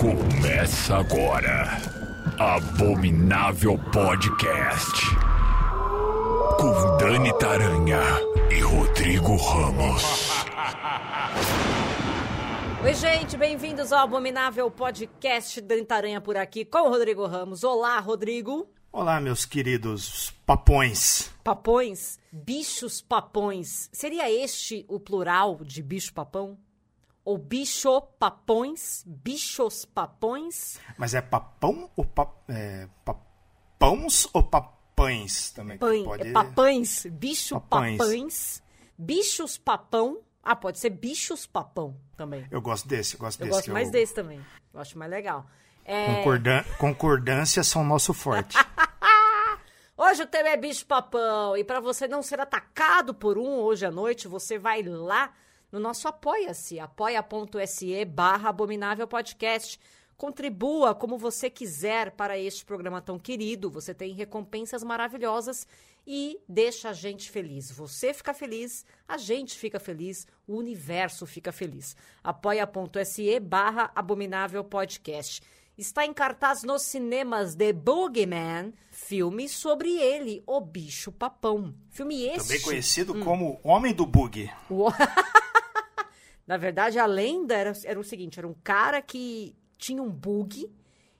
Começa agora. Abominável Podcast. Com Dani Taranha e Rodrigo Ramos. Oi, gente, bem-vindos ao Abominável Podcast Dani Taranha por aqui com o Rodrigo Ramos. Olá, Rodrigo. Olá, meus queridos papões. Papões, bichos papões. Seria este o plural de bicho papão? Ou bicho papões? Bichos papões? Mas é papão ou pa, é, papãos ou papães também? Pãe, Pode... é papães, bicho Papães. papães, bichos papão. Ah, pode ser bichos papão também. Eu gosto desse, eu gosto Eu desse. gosto que mais eu- desse também. Eu acho mais legal. É, Concordan... Concordâncias são nosso forte. Hoje o tema é bicho papão e para você não ser atacado por um hoje à noite, você vai lá no nosso apoia-se, apoia.se barra abominável podcast. Contribua como você quiser para este programa tão querido. Você tem recompensas maravilhosas e deixa a gente feliz. Você fica feliz, a gente fica feliz, o universo fica feliz. apoia.se barra abominável podcast. Está em cartaz nos cinemas The Boogeyman, filme sobre ele, o bicho papão. Filme esse. Também conhecido Hum. como Homem do Bug. O- Na verdade, a lenda era, era o seguinte: era um cara que tinha um bug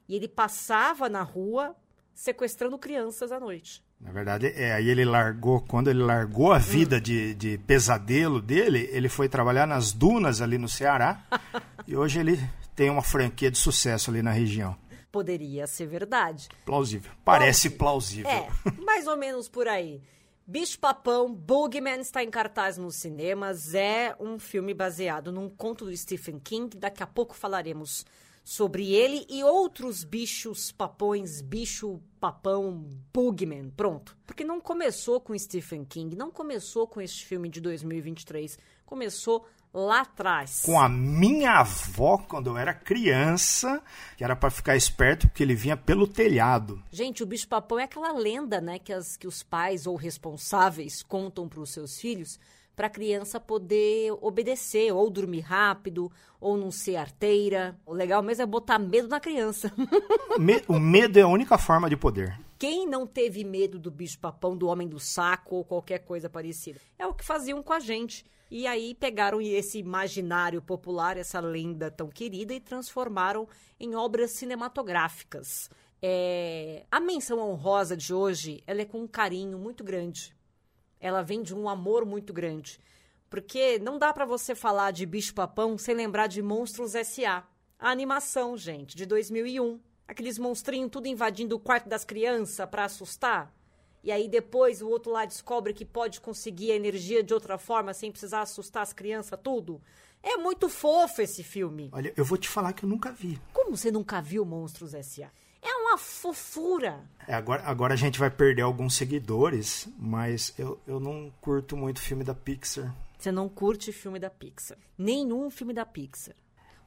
e ele passava na rua sequestrando crianças à noite. Na verdade, é, aí ele largou, quando ele largou a vida de, de pesadelo dele, ele foi trabalhar nas dunas ali no Ceará. e hoje ele tem uma franquia de sucesso ali na região. Poderia ser verdade. Plausível. Parece plausível. É, mais ou menos por aí. Bicho Papão, Boogeyman está em cartaz nos cinemas. É um filme baseado num conto do Stephen King. Daqui a pouco falaremos sobre ele e outros bichos papões, bicho papão, Boogeyman. Pronto. Porque não começou com Stephen King, não começou com este filme de 2023. Começou lá atrás. com a minha avó quando eu era criança, que era pra ficar esperto porque ele vinha pelo telhado. Gente, o bicho papão é aquela lenda, né, que, as, que os pais ou responsáveis contam para os seus filhos para a criança poder obedecer, ou dormir rápido, ou não ser arteira. O legal mesmo é botar medo na criança. Me- o medo é a única forma de poder. Quem não teve medo do bicho papão, do homem do saco ou qualquer coisa parecida? É o que faziam com a gente. E aí pegaram esse imaginário popular, essa lenda tão querida, e transformaram em obras cinematográficas. É, A menção honrosa de hoje, ela é com um carinho muito grande. Ela vem de um amor muito grande. Porque não dá pra você falar de bicho papão sem lembrar de Monstros S.A. A animação, gente, de 2001. Aqueles monstrinhos tudo invadindo o quarto das crianças pra assustar. E aí depois o outro lá descobre que pode conseguir a energia de outra forma sem precisar assustar as crianças, tudo. É muito fofo esse filme. Olha, eu vou te falar que eu nunca vi. Como você nunca viu Monstros S.A.? É uma fofura. É, agora, agora a gente vai perder alguns seguidores, mas eu, eu não curto muito filme da Pixar. Você não curte filme da Pixar. Nenhum filme da Pixar.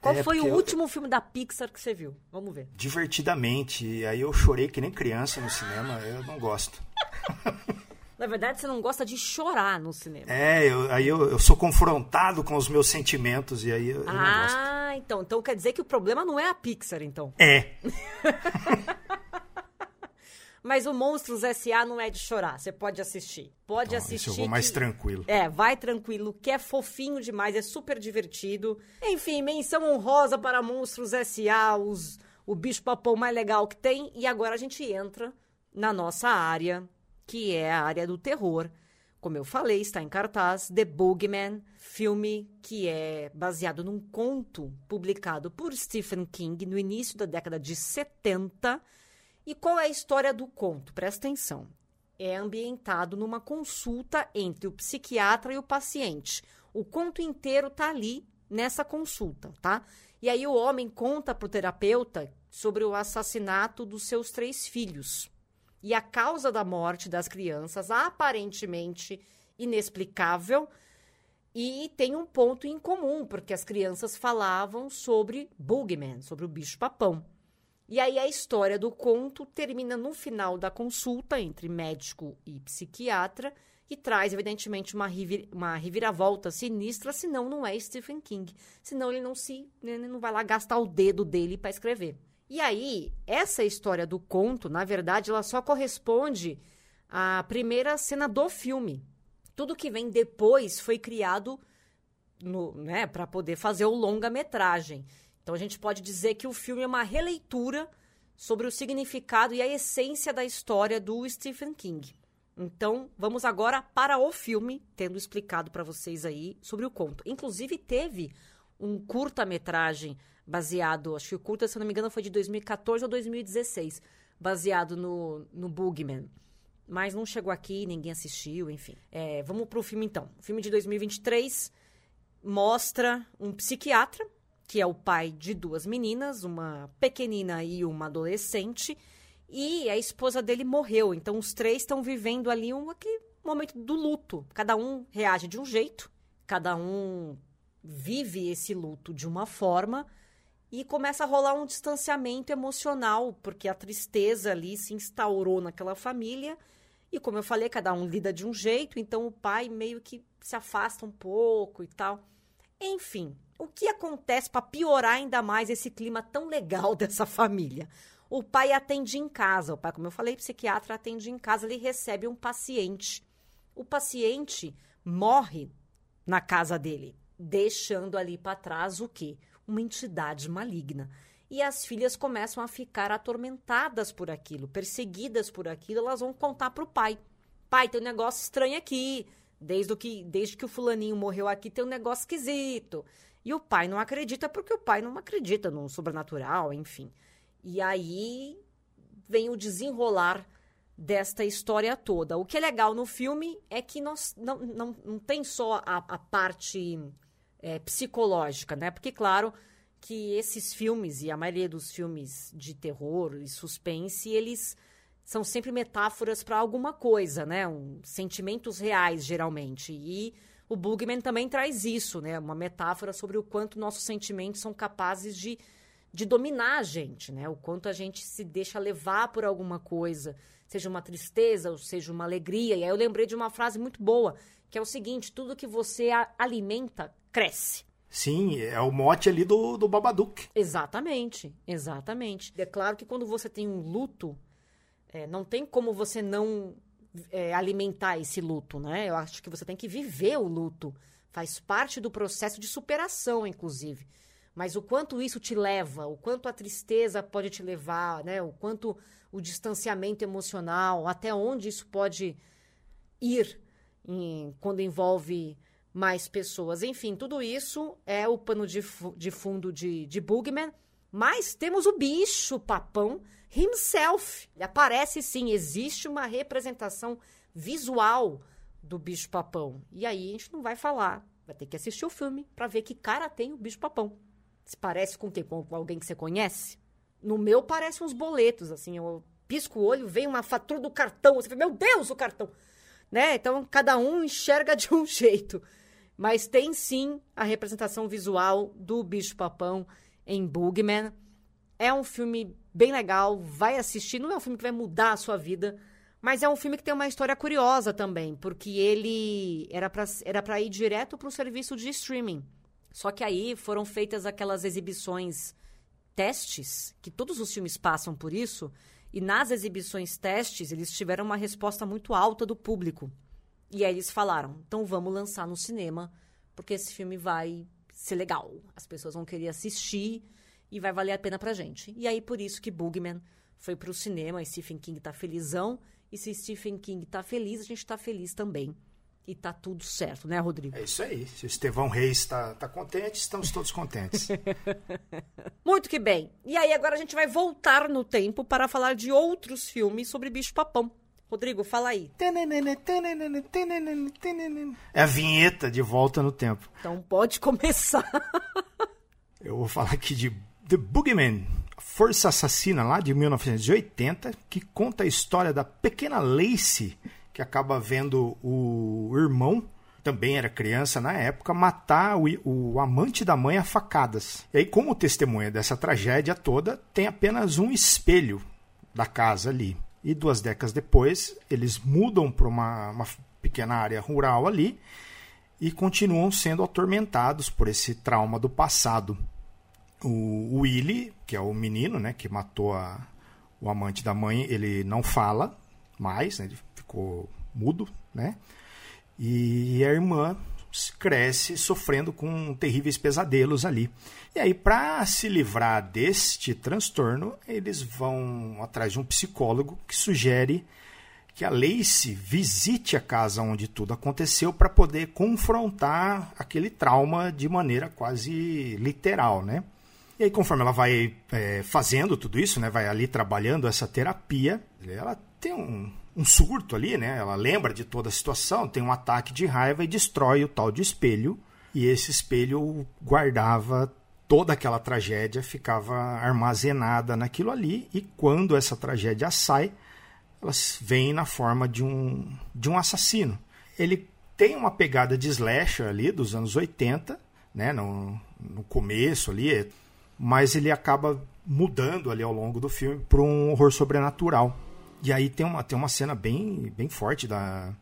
Qual É, foi o porque eu- último filme da Pixar que você viu? Vamos ver. Divertidamente. E aí eu chorei que nem criança no cinema, eu não gosto. Na verdade, você não gosta de chorar no cinema. É, eu- aí eu, eu sou confrontado com os meus sentimentos e aí eu, eu não gosto. ah, então. Então quer dizer que o problema não é a Pixar, então. É, Mas o Monstros S.A. não é de chorar. Você pode assistir. Pode Então, assistir. eu vou mais que- tranquilo. É, vai tranquilo, que é fofinho demais, é super divertido. Enfim, menção honrosa para Monstros S.A., os, o bicho papão mais legal que tem. E agora a gente entra na nossa área, que é a área do terror. Como eu falei, está em cartaz The Boogeyman, filme que é baseado num conto publicado por Stephen King no início da década de 70. E qual é a história do conto? Presta atenção é ambientado numa consulta entre o psiquiatra e o paciente. O conto inteiro tá ali nessa consulta, tá? E aí o homem conta pro terapeuta sobre o assassinato dos seus três filhos. E a causa da morte das crianças, aparentemente inexplicável, e tem um ponto em comum, porque as crianças falavam sobre Boogeyman, sobre o bicho-papão. E aí a história do conto termina no final da consulta entre médico e psiquiatra, e traz, evidentemente, uma, revir uma reviravolta sinistra, senão não é Stephen King. Senão ele não se ele não vai lá gastar o dedo dele para escrever. E aí, essa história do conto, na verdade, ela só corresponde à primeira cena do filme. Tudo que vem depois foi criado né, para poder fazer o longa-metragem. Então a gente pode dizer que o filme é uma releitura sobre o significado e a essência da história do Stephen King. Então, vamos agora para o filme, tendo explicado para vocês aí sobre o conto. Inclusive, teve um curta-metragem baseado, acho que o curta, se não me engano, foi de 2014 ou 2016, baseado no, no Boogeyman. Mas não chegou aqui, ninguém assistiu, enfim. É, vamos para o filme então. O filme de 2023 mostra um psiquiatra, que é o pai de duas meninas, uma pequenina e uma adolescente, e a esposa dele morreu. Então os três estão vivendo ali um aquele momento do luto. Cada um reage de um jeito, cada um vive esse luto de uma forma e começa a rolar um distanciamento emocional, porque a tristeza ali se instaurou naquela família. E como eu falei, cada um lida de um jeito, então o pai meio que se afasta um pouco e tal. Enfim, o que acontece para piorar ainda mais esse clima tão legal dessa família? O pai atende em casa. O pai, como eu falei, psiquiatra atende em casa, ele recebe um paciente. O paciente morre na casa dele, deixando ali para trás o quê? Uma entidade maligna. E as filhas começam a ficar atormentadas por aquilo, perseguidas por aquilo, elas vão contar para o pai. Pai, tem um negócio estranho aqui. Desde que, desde que o fulaninho morreu aqui, tem um negócio esquisito. E o pai não acredita porque o pai não acredita no sobrenatural, enfim. E aí vem o desenrolar desta história toda. O que é legal no filme é que nós, não, não, não tem só a, a parte é, psicológica, né? Porque, claro, que esses filmes, e a maioria dos filmes de terror e suspense, eles são sempre metáforas para alguma coisa, né? Um, sentimentos reais, geralmente. E o Bugman também traz isso, né? Uma metáfora sobre o quanto nossos sentimentos são capazes de de dominar a gente, né? O quanto a gente se deixa levar por alguma coisa, seja uma tristeza ou seja uma alegria. E aí eu lembrei de uma frase muito boa, que é o seguinte: tudo que você alimenta cresce. Sim, é o mote ali do, do Babadook. Exatamente, exatamente. É claro que quando você tem um luto, é, não tem como você não é, alimentar esse luto, né? Eu acho que você tem que viver o luto. Faz parte do processo de superação, inclusive. Mas o quanto isso te leva, o quanto a tristeza pode te levar, né? O quanto o distanciamento emocional, até onde isso pode ir em, quando envolve mais pessoas. Enfim, tudo isso é o pano de, de fundo de, de Bugman. Mas temos o bicho papão himself. Ele aparece sim, existe uma representação visual do bicho papão. E aí a gente não vai falar, vai ter que assistir o filme para ver que cara tem o bicho papão. Se parece com quê? Com alguém que você conhece? No meu parece uns boletos, assim. Eu pisco o olho, vem uma fatura do cartão. Você fala, meu Deus, o cartão! Né? Então, cada um enxerga de um jeito. Mas tem sim a representação visual do bicho-papão em Bugman. É um filme bem legal, vai assistir. Não é um filme que vai mudar a sua vida, mas é um filme que tem uma história curiosa também, porque ele era para era ir direto para o serviço de streaming. Só que aí foram feitas aquelas exibições testes, que todos os filmes passam por isso, e nas exibições testes eles tiveram uma resposta muito alta do público. E aí eles falaram: então vamos lançar no cinema, porque esse filme vai ser legal. As pessoas vão querer assistir e vai valer a pena pra gente. E aí por isso que Bugman foi pro cinema e Stephen King tá felizão. E se Stephen King tá feliz, a gente tá feliz também e tá tudo certo, né, Rodrigo? É isso aí. Se o Estevão Reis está tá contente, estamos todos contentes. Muito que bem. E aí, agora a gente vai voltar no tempo para falar de outros filmes sobre bicho-papão. Rodrigo, fala aí. É a vinheta de volta no tempo. Então pode começar. Eu vou falar aqui de The Boogeyman, Força Assassina, lá de 1980, que conta a história da pequena Lacey que acaba vendo o irmão, também era criança na época, matar o, o amante da mãe a facadas. E aí, como testemunha dessa tragédia toda, tem apenas um espelho da casa ali. E duas décadas depois, eles mudam para uma, uma pequena área rural ali e continuam sendo atormentados por esse trauma do passado. O Willy, que é o menino né, que matou a, o amante da mãe, ele não fala mais, né, ele ficou mudo, né? E a irmã cresce sofrendo com terríveis pesadelos ali. E aí, para se livrar deste transtorno, eles vão atrás de um psicólogo que sugere que a Lacey visite a casa onde tudo aconteceu para poder confrontar aquele trauma de maneira quase literal, né? E aí, conforme ela vai é, fazendo tudo isso, né, vai ali trabalhando essa terapia, ela tem um, um surto ali, né? Ela lembra de toda a situação, tem um ataque de raiva e destrói o tal de espelho. E esse espelho guardava toda aquela tragédia, ficava armazenada naquilo ali. E quando essa tragédia sai, ela vem na forma de um, de um assassino. Ele tem uma pegada de slasher ali dos anos 80, né? No, no começo ali, mas ele acaba mudando ali ao longo do filme para um horror sobrenatural. E aí tem uma, tem uma cena bem, bem forte da,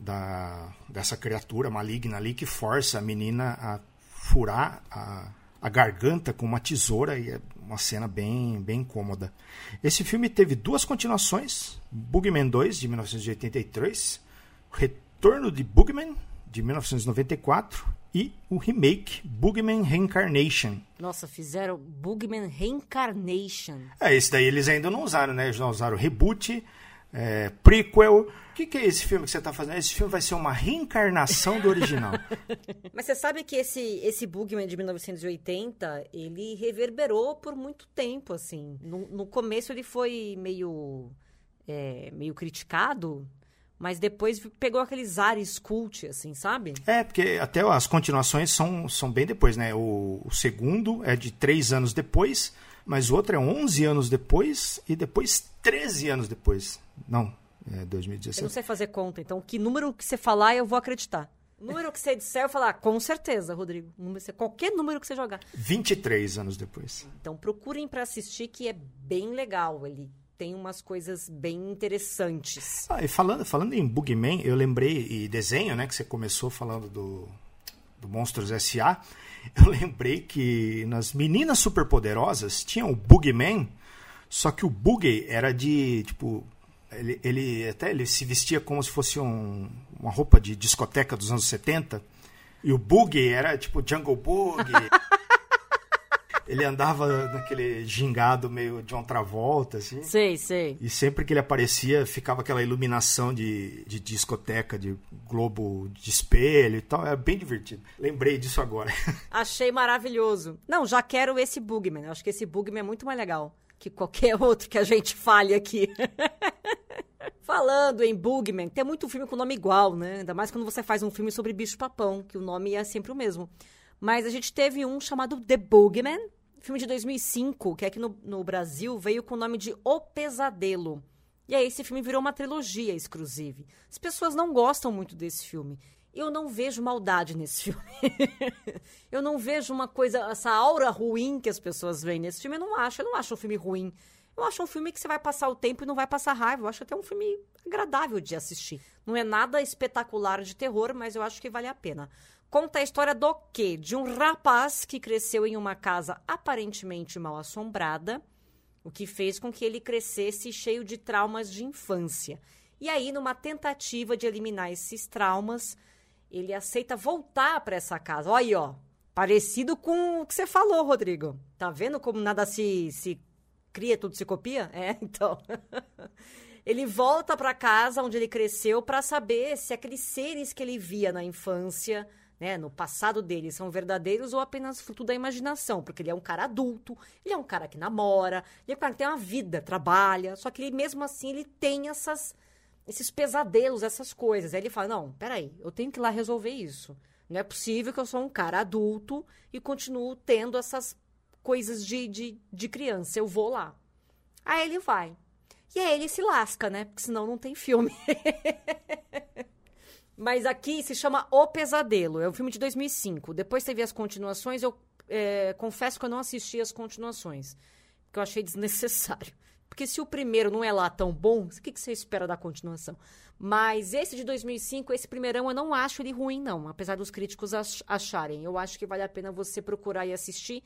da, dessa criatura maligna ali que força a menina a furar a, a garganta com uma tesoura e é uma cena bem, bem incômoda. Esse filme teve duas continuações, Bugman 2, de 1983, Retorno de Bugman, de 1994, e o remake Bugman Reincarnation. Nossa, fizeram Bugman Reincarnation. É, esse daí eles ainda não usaram, né? Eles não usaram reboot, é, prequel. O que, que, é esse filme que você está fazendo? Esse filme vai ser uma reencarnação do original. Mas você sabe que esse, esse Bugman de 1980, ele reverberou por muito tempo, assim. No, no começo ele foi meio, é, meio criticado, mas depois pegou aqueles ares cult, assim, sabe? É, porque até as continuações são, são bem depois, né? O, o segundo é de três anos depois, mas o outro é 11 anos depois e depois 13 anos depois. Não, é 2017. Eu não sei fazer conta, então que número que você falar eu vou acreditar. Número que você disser, eu falar, ah, com certeza, Rodrigo. Qualquer número que você jogar. 23 anos depois. Então procurem para assistir, que é bem legal. Ele tem umas coisas bem interessantes. Ah, e falando, falando em Bugman, eu lembrei, e desenho, né, que você começou falando do, do Monstros S.A., eu lembrei que nas Meninas Superpoderosas tinha o Bugman, só que o Boogie era de, tipo, ele, ele até ele se vestia como se fosse um, uma roupa de discoteca dos anos 70, e o Boogie era tipo Jungle Boogie. ele andava naquele gingado meio de outra volta, assim. Sei, sei. E sempre que ele aparecia, ficava aquela iluminação de, de discoteca, de globo de espelho e tal. É bem divertido. Lembrei disso agora. Achei maravilhoso. Não, já quero esse Bugman. Acho que esse Bugman é muito mais legal que qualquer outro que a gente fale aqui. Falando em Bugman, tem muito filme com nome igual, né? Ainda mais quando você faz um filme sobre bicho-papão, que o nome é sempre o mesmo. Mas a gente teve um chamado The Boogeyman, filme de 2005, que aqui no, no Brasil veio com o nome de O Pesadelo. E aí esse filme virou uma trilogia exclusiva. As pessoas não gostam muito desse filme. Eu não vejo maldade nesse filme. eu não vejo uma coisa, essa aura ruim que as pessoas veem nesse filme. Eu não acho. Eu não acho um filme ruim. Eu acho um filme que você vai passar o tempo e não vai passar raiva. Eu acho até um filme agradável de assistir. Não é nada espetacular de terror, mas eu acho que vale a pena. Conta a história do quê? De um rapaz que cresceu em uma casa aparentemente mal assombrada, o que fez com que ele crescesse cheio de traumas de infância. E aí, numa tentativa de eliminar esses traumas, ele aceita voltar para essa casa. Olha aí, ó. Parecido com o que você falou, Rodrigo. Tá vendo como nada se, se cria, tudo se copia? É, então. ele volta para casa onde ele cresceu para saber se aqueles seres que ele via na infância né, no passado dele são verdadeiros ou apenas fruto da imaginação, porque ele é um cara adulto, ele é um cara que namora, ele é um cara que tem uma vida, trabalha, só que ele mesmo assim ele tem essas esses pesadelos, essas coisas. Aí ele fala: "Não, peraí, eu tenho que ir lá resolver isso. Não é possível que eu sou um cara adulto e continuo tendo essas coisas de, de, de criança. Eu vou lá." Aí ele vai. E aí ele se lasca, né? Porque senão não tem filme. Mas aqui se chama O Pesadelo. É um filme de 2005. Depois teve as continuações. Eu é, confesso que eu não assisti as continuações. Porque eu achei desnecessário. Porque se o primeiro não é lá tão bom, o que, que você espera da continuação? Mas esse de 2005, esse primeirão, eu não acho ele ruim, não. Apesar dos críticos ach acharem. Eu acho que vale a pena você procurar e assistir.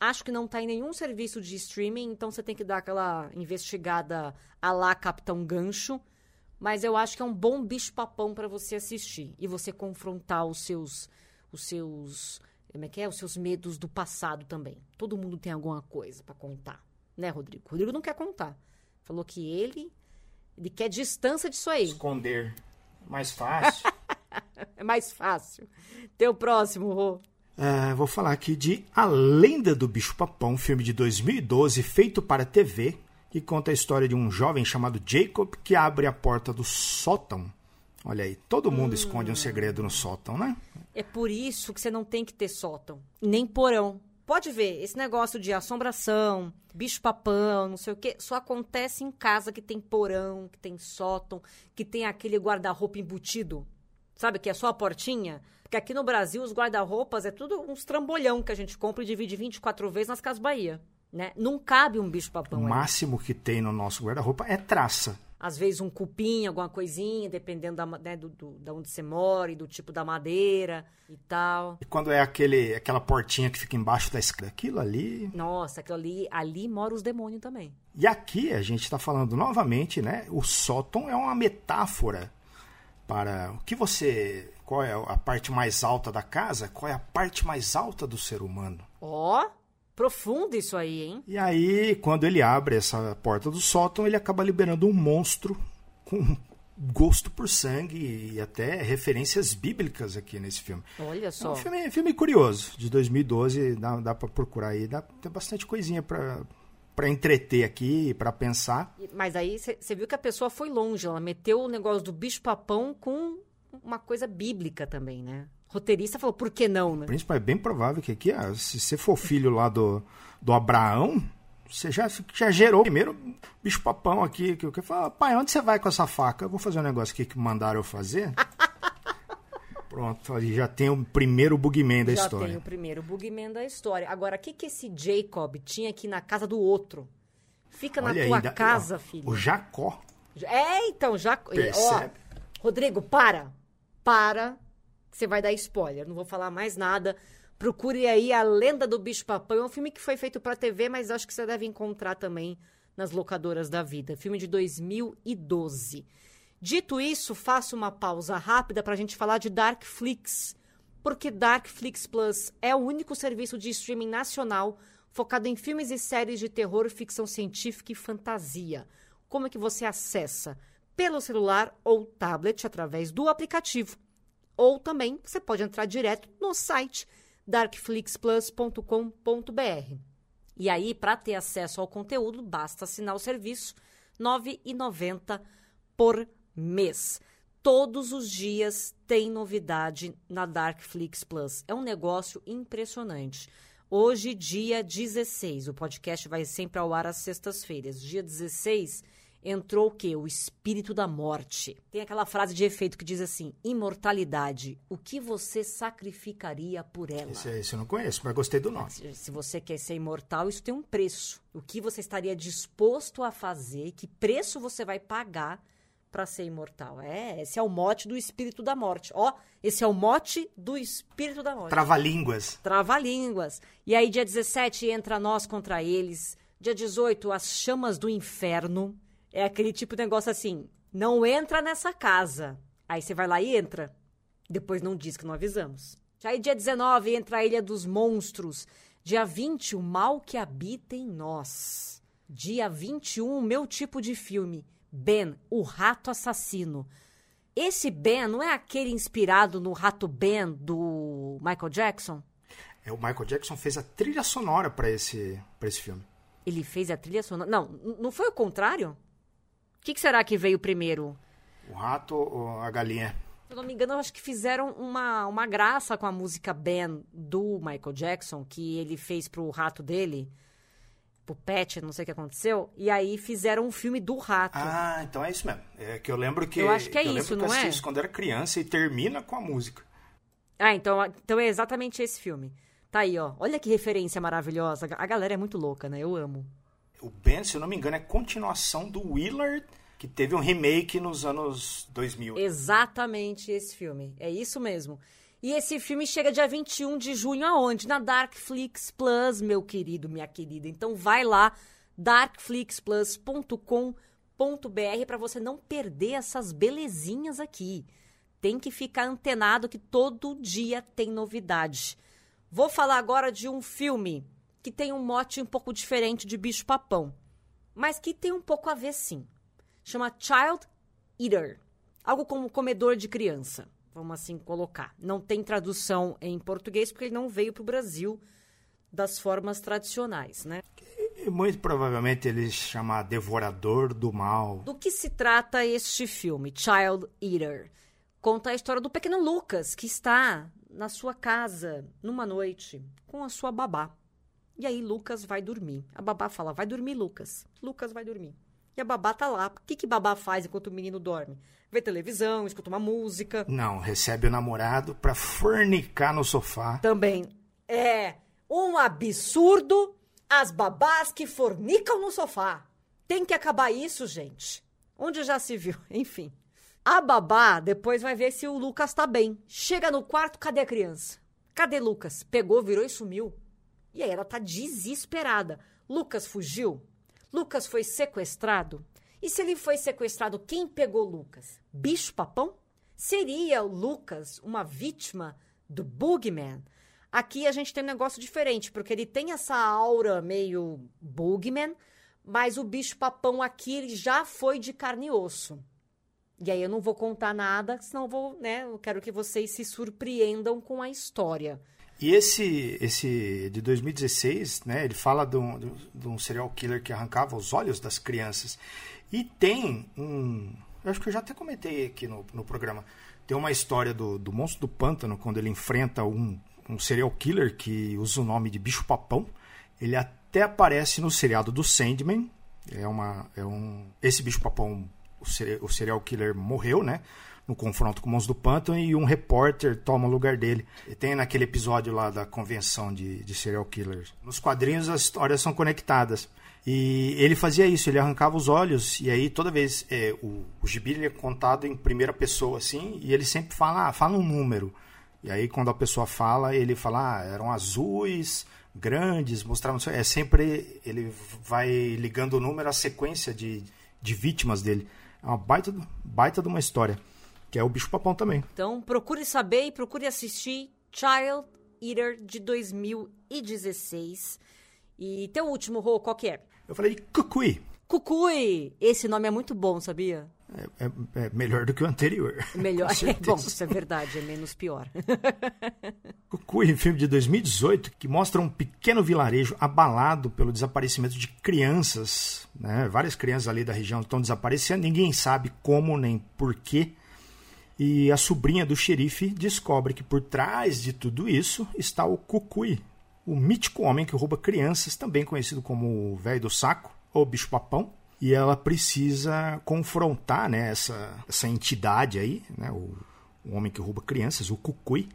Acho que não está em nenhum serviço de streaming, então você tem que dar aquela investigada a lá Capitão Gancho. Mas eu acho que é um bom bicho-papão para você assistir. E você confrontar os seus... Os seus... Como é que é? Os seus medos do passado também. Todo mundo tem alguma coisa para contar. Né, Rodrigo? Rodrigo não quer contar. Falou que ele... Ele quer distância disso aí. Esconder. Mais fácil. é mais fácil. Teu próximo, Rô. Uh, vou falar aqui de A Lenda do Bicho Papão, filme de 2012 feito para TV, que conta a história de um jovem chamado Jacob que abre a porta do sótão. Olha aí, todo mundo hum. esconde um segredo no sótão, né? É por isso que você não tem que ter sótão, nem porão. Pode ver, esse negócio de assombração, bicho-papão, não sei o quê, só acontece em casa que tem porão, que tem sótão, que tem aquele guarda-roupa embutido. Sabe, que é só a portinha? Porque aqui no Brasil os guarda-roupas é tudo uns trambolhão que a gente compra e divide 24 vezes nas Casas Bahia. Né? Não cabe um bicho-papão. O máximo que tem no nosso guarda-roupa é traça. Às vezes um cupim, alguma coisinha, dependendo da, né, do, do, da onde você mora e do tipo da madeira e tal. E quando é aquele, aquela portinha que fica embaixo da escada, aquilo ali... Nossa, aquilo ali, ali mora os demônios também. E aqui a gente está falando novamente, né? O sótão é uma metáfora para o que você qual é a parte mais alta da casa, qual é a parte mais alta do ser humano. Ó, oh, profundo isso aí, hein? E aí, quando ele abre essa porta do sótão, ele acaba liberando um monstro com gosto por sangue e até referências bíblicas aqui nesse filme. Olha só. É um filme, filme curioso, de 2012, dá, dá para procurar aí, dá, tem bastante coisinha para para entreter aqui, para pensar. Mas aí você viu que a pessoa foi longe, ela meteu o negócio do bicho-papão com uma coisa bíblica também, né? Roteirista falou, por que não, né? Príncipe, é bem provável que aqui, ah, se você for filho lá do, do Abraão, você já, já gerou primeiro bicho papão aqui, que eu falo, pai, onde você vai com essa faca? Eu vou fazer um negócio aqui que mandaram eu fazer. Pronto, ali já tem o primeiro bugman da já história. Já tem o primeiro bugman da história. Agora, o que, que esse Jacob tinha aqui na casa do outro? Fica Olha na tua casa, ó, filho. O Jacó. É, então, Jacó. Ó, Rodrigo, para para, você vai dar spoiler. Não vou falar mais nada. Procure aí A Lenda do Bicho Papão. É um filme que foi feito para TV, mas acho que você deve encontrar também nas locadoras da vida. Filme de 2012. Dito isso, faço uma pausa rápida para a gente falar de Darkflix. Porque Darkflix Plus é o único serviço de streaming nacional focado em filmes e séries de terror, ficção científica e fantasia. Como é que você acessa? pelo celular ou tablet através do aplicativo. Ou também você pode entrar direto no site darkflixplus.com.br. E aí, para ter acesso ao conteúdo, basta assinar o serviço R$ 9,90 por mês. Todos os dias tem novidade na Darkflix Plus. É um negócio impressionante. Hoje, dia 16, o podcast vai sempre ao ar às sextas-feiras. Dia 16 entrou o quê? O espírito da morte. Tem aquela frase de efeito que diz assim: imortalidade, o que você sacrificaria por ela? Esse, esse eu não conheço, mas gostei do nome. Se, se você quer ser imortal, isso tem um preço. O que você estaria disposto a fazer, que preço você vai pagar para ser imortal? É, esse é o mote do espírito da morte. Ó, esse é o mote do espírito da morte. Trava-línguas. Trava-línguas. E aí, dia 17, entra nós contra eles. Dia 18, as chamas do inferno. É aquele tipo de negócio assim: não entra nessa casa. Aí você vai lá e entra. Depois não diz que não avisamos. Aí, dia 19, entra a Ilha dos Monstros. Dia 20, o mal que habita em nós. Dia 21, meu tipo de filme. Ben, o rato assassino. Esse Ben não é aquele inspirado no rato Ben do Michael Jackson? É, o Michael Jackson fez a trilha sonora para esse, esse filme. Ele fez a trilha sonora? Não, não foi o contrário? O que, que, será que veio primeiro? O rato ou a galinha? Se eu não me engano, eu acho que fizeram uma, uma graça com a música Ben do Michael Jackson, que ele fez pro rato dele, pro Pet, não sei o que aconteceu, e aí fizeram um filme do rato. Ah, então é isso mesmo. É que eu lembro que. Eu acho que é que isso, não é? isso quando era criança e termina com a música. Ah, então, então é exatamente esse filme. Tá aí, ó. Olha que referência maravilhosa. A galera é muito louca, né? Eu amo. O Ben, se eu não me engano, é continuação do Willard, que teve um remake nos anos 2000. Exatamente esse filme. É isso mesmo. E esse filme chega dia 21 de junho aonde? Na Darkflix Plus, meu querido, minha querida. Então vai lá, darkflixplus.com.br para você não perder essas belezinhas aqui. Tem que ficar antenado que todo dia tem novidade. Vou falar agora de um filme que tem um mote um pouco diferente de Bicho Papão, mas que tem um pouco a ver sim. Chama Child Eater, algo como comedor de criança, vamos assim colocar. Não tem tradução em português porque ele não veio para o Brasil das formas tradicionais, né? E muito provavelmente ele chama Devorador do Mal. Do que se trata este filme, Child Eater? Conta a história do pequeno Lucas, que está na sua casa numa noite com a sua babá. E aí Lucas vai dormir. A babá fala: "Vai dormir, Lucas". Lucas vai dormir. E a babá tá lá. O que que babá faz enquanto o menino dorme? Vê televisão, escuta uma música. Não, recebe o namorado pra fornicar no sofá. Também é um absurdo as babás que fornicam no sofá. Tem que acabar isso, gente. Onde já se viu? Enfim. A babá depois vai ver se o Lucas tá bem. Chega no quarto, cadê a criança? Cadê Lucas? Pegou, virou e sumiu. E aí ela tá desesperada. Lucas fugiu? Lucas foi sequestrado? E se ele foi sequestrado, quem pegou Lucas? Bicho papão? Seria o Lucas uma vítima do Boogeyman? Aqui a gente tem um negócio diferente, porque ele tem essa aura meio Boogeyman, mas o bicho papão aqui ele já foi de carne e osso. E aí eu não vou contar nada, senão vou, né? Eu quero que vocês se surpreendam com a história. E esse, esse de 2016, né, ele fala de um, de um serial killer que arrancava os olhos das crianças. E tem um. Eu acho que eu já até comentei aqui no, no programa. Tem uma história do, do monstro do pântano, quando ele enfrenta um, um serial killer que usa o nome de bicho papão. Ele até aparece no seriado do Sandman. É uma, é um, esse bicho papão, o, o serial killer morreu, né? No confronto com o Monstro do Pântano e um repórter toma o lugar dele. E tem naquele episódio lá da convenção de, de serial killers. Nos quadrinhos as histórias são conectadas. E ele fazia isso, ele arrancava os olhos, e aí toda vez é, o, o gibi é contado em primeira pessoa, assim, e ele sempre fala, ah, fala um número. E aí quando a pessoa fala, ele fala, ah, eram azuis, grandes, mostravam. É sempre ele vai ligando o número à sequência de, de vítimas dele. É uma baita, baita de uma história que é o bicho papão também. Então, procure saber e procure assistir Child Eater de 2016. E teu último, Rô, qual que é? Eu falei de Cucuí. Cucuí! Esse nome é muito bom, sabia? É, é, é melhor do que o anterior. Melhor, é bom, isso é verdade, é menos pior. Cucuí, filme de 2018, que mostra um pequeno vilarejo abalado pelo desaparecimento de crianças. Né? Várias crianças ali da região estão desaparecendo, ninguém sabe como nem porquê. E a sobrinha do xerife descobre que por trás de tudo isso está o Cucuí, o mítico homem que rouba crianças, também conhecido como o velho do saco ou bicho-papão. E ela precisa confrontar né, essa, essa entidade aí, né, o, o homem que rouba crianças, o Cucuí,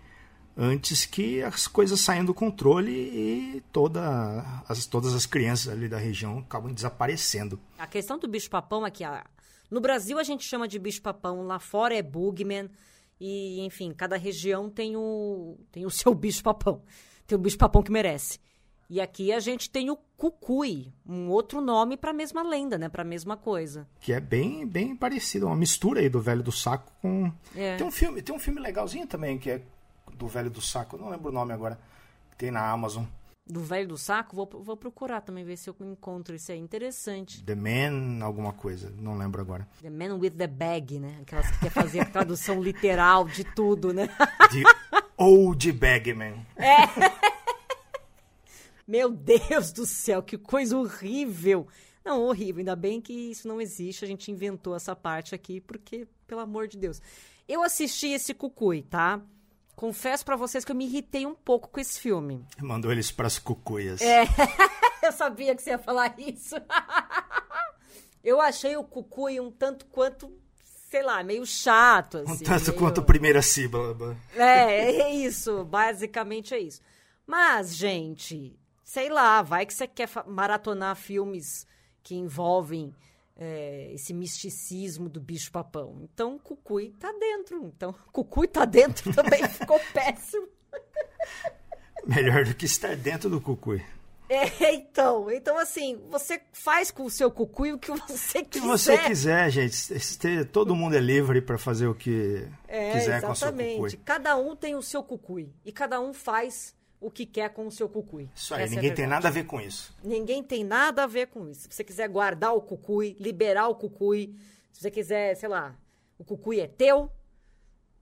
antes que as coisas saiam do controle e toda as, todas as crianças ali da região acabam desaparecendo. A questão do bicho-papão é que a, no Brasil a gente chama de bicho-papão, lá fora é bugman. E, enfim, cada região tem o, tem o seu bicho-papão. Tem o bicho-papão que merece. E aqui a gente tem o cucui, um outro nome para a mesma lenda, né? Para a mesma coisa. Que é bem, bem parecido, uma mistura aí do Velho do Saco com é. Tem um filme, tem um filme legalzinho também que é do Velho do Saco, não lembro o nome agora. Tem na Amazon do velho do saco, vou, vou procurar também, ver se eu encontro isso aí. Interessante. The Man, alguma coisa, não lembro agora. The Man with the Bag, né? Aquelas que quer fazer a tradução literal de tudo, né? De Old Bagman. É. Meu Deus do céu, que coisa horrível. Não, horrível. Ainda bem que isso não existe. A gente inventou essa parte aqui, porque, pelo amor de Deus. Eu assisti esse cucui, tá? Confesso para vocês que eu me irritei um pouco com esse filme. Mandou eles pras cucuias. É, eu sabia que você ia falar isso. eu achei o cucuí um tanto quanto, sei lá, meio chato. Assim, um tanto meio... quanto a primeira sílaba. É, é isso. Basicamente é isso. Mas, gente, sei lá, vai que você quer maratonar filmes que envolvem é, esse misticismo do bicho-papão. Então, Cucuy tá dentro. Então, Cucuy tá dentro também ficou péssimo. Melhor do que estar dentro do cucuy. É, então, então assim, você faz com o seu Cucuy o que você Se quiser. você quiser, gente, todo mundo é livre para fazer o que É, quiser com o seu exatamente. cucuy. Cada um tem o seu Cucuy e cada um faz o que quer com o seu Cucuy. Isso aí, Essa é ninguém tem verdade. nada a ver com isso. Ninguém tem nada a ver com isso. Se você quiser guardar o cucuy, liberar o cucuy, se você quiser, sei lá, o cucuy é teu.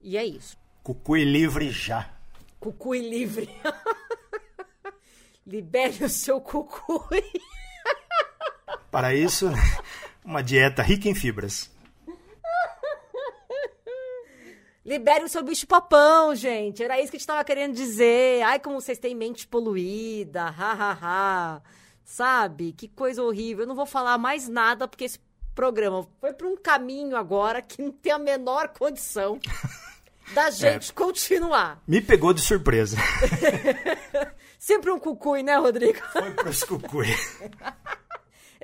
E é isso. Cucuy livre já. Cucuy livre. Libere o seu cucuy. Para isso, uma dieta rica em fibras. Libere o seu bicho papão, gente. Era isso que a gente tava querendo dizer. Ai, como vocês têm mente poluída. Ha, ha, ha. Sabe? Que coisa horrível. Eu não vou falar mais nada porque esse programa foi para um caminho agora que não tem a menor condição da gente continuar. Me pegou de surpresa. Sempre um cucuy, né, Rodrigo? Foi pros cucuy.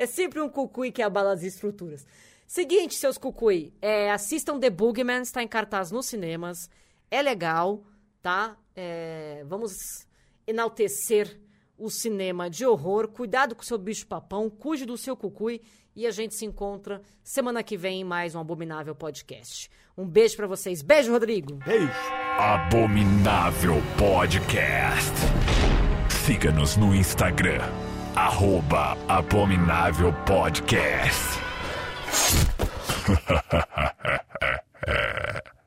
É sempre um cucuy que abala as estruturas. Seguinte, seus cucuy, é, assistam The Boogeyman, está em cartaz nos cinemas. É legal, tá? É, vamos enaltecer o cinema de horror. Cuidado com o seu bicho papão, cuide do seu cucuy. E a gente se encontra semana que vem em mais um Abominável Podcast. Um beijo pra vocês. Beijo, Rodrigo. Beijo. Abominável Podcast. Siga-nos no Instagram, arroba Abominável Podcast. はっはっはっはっはっはっは。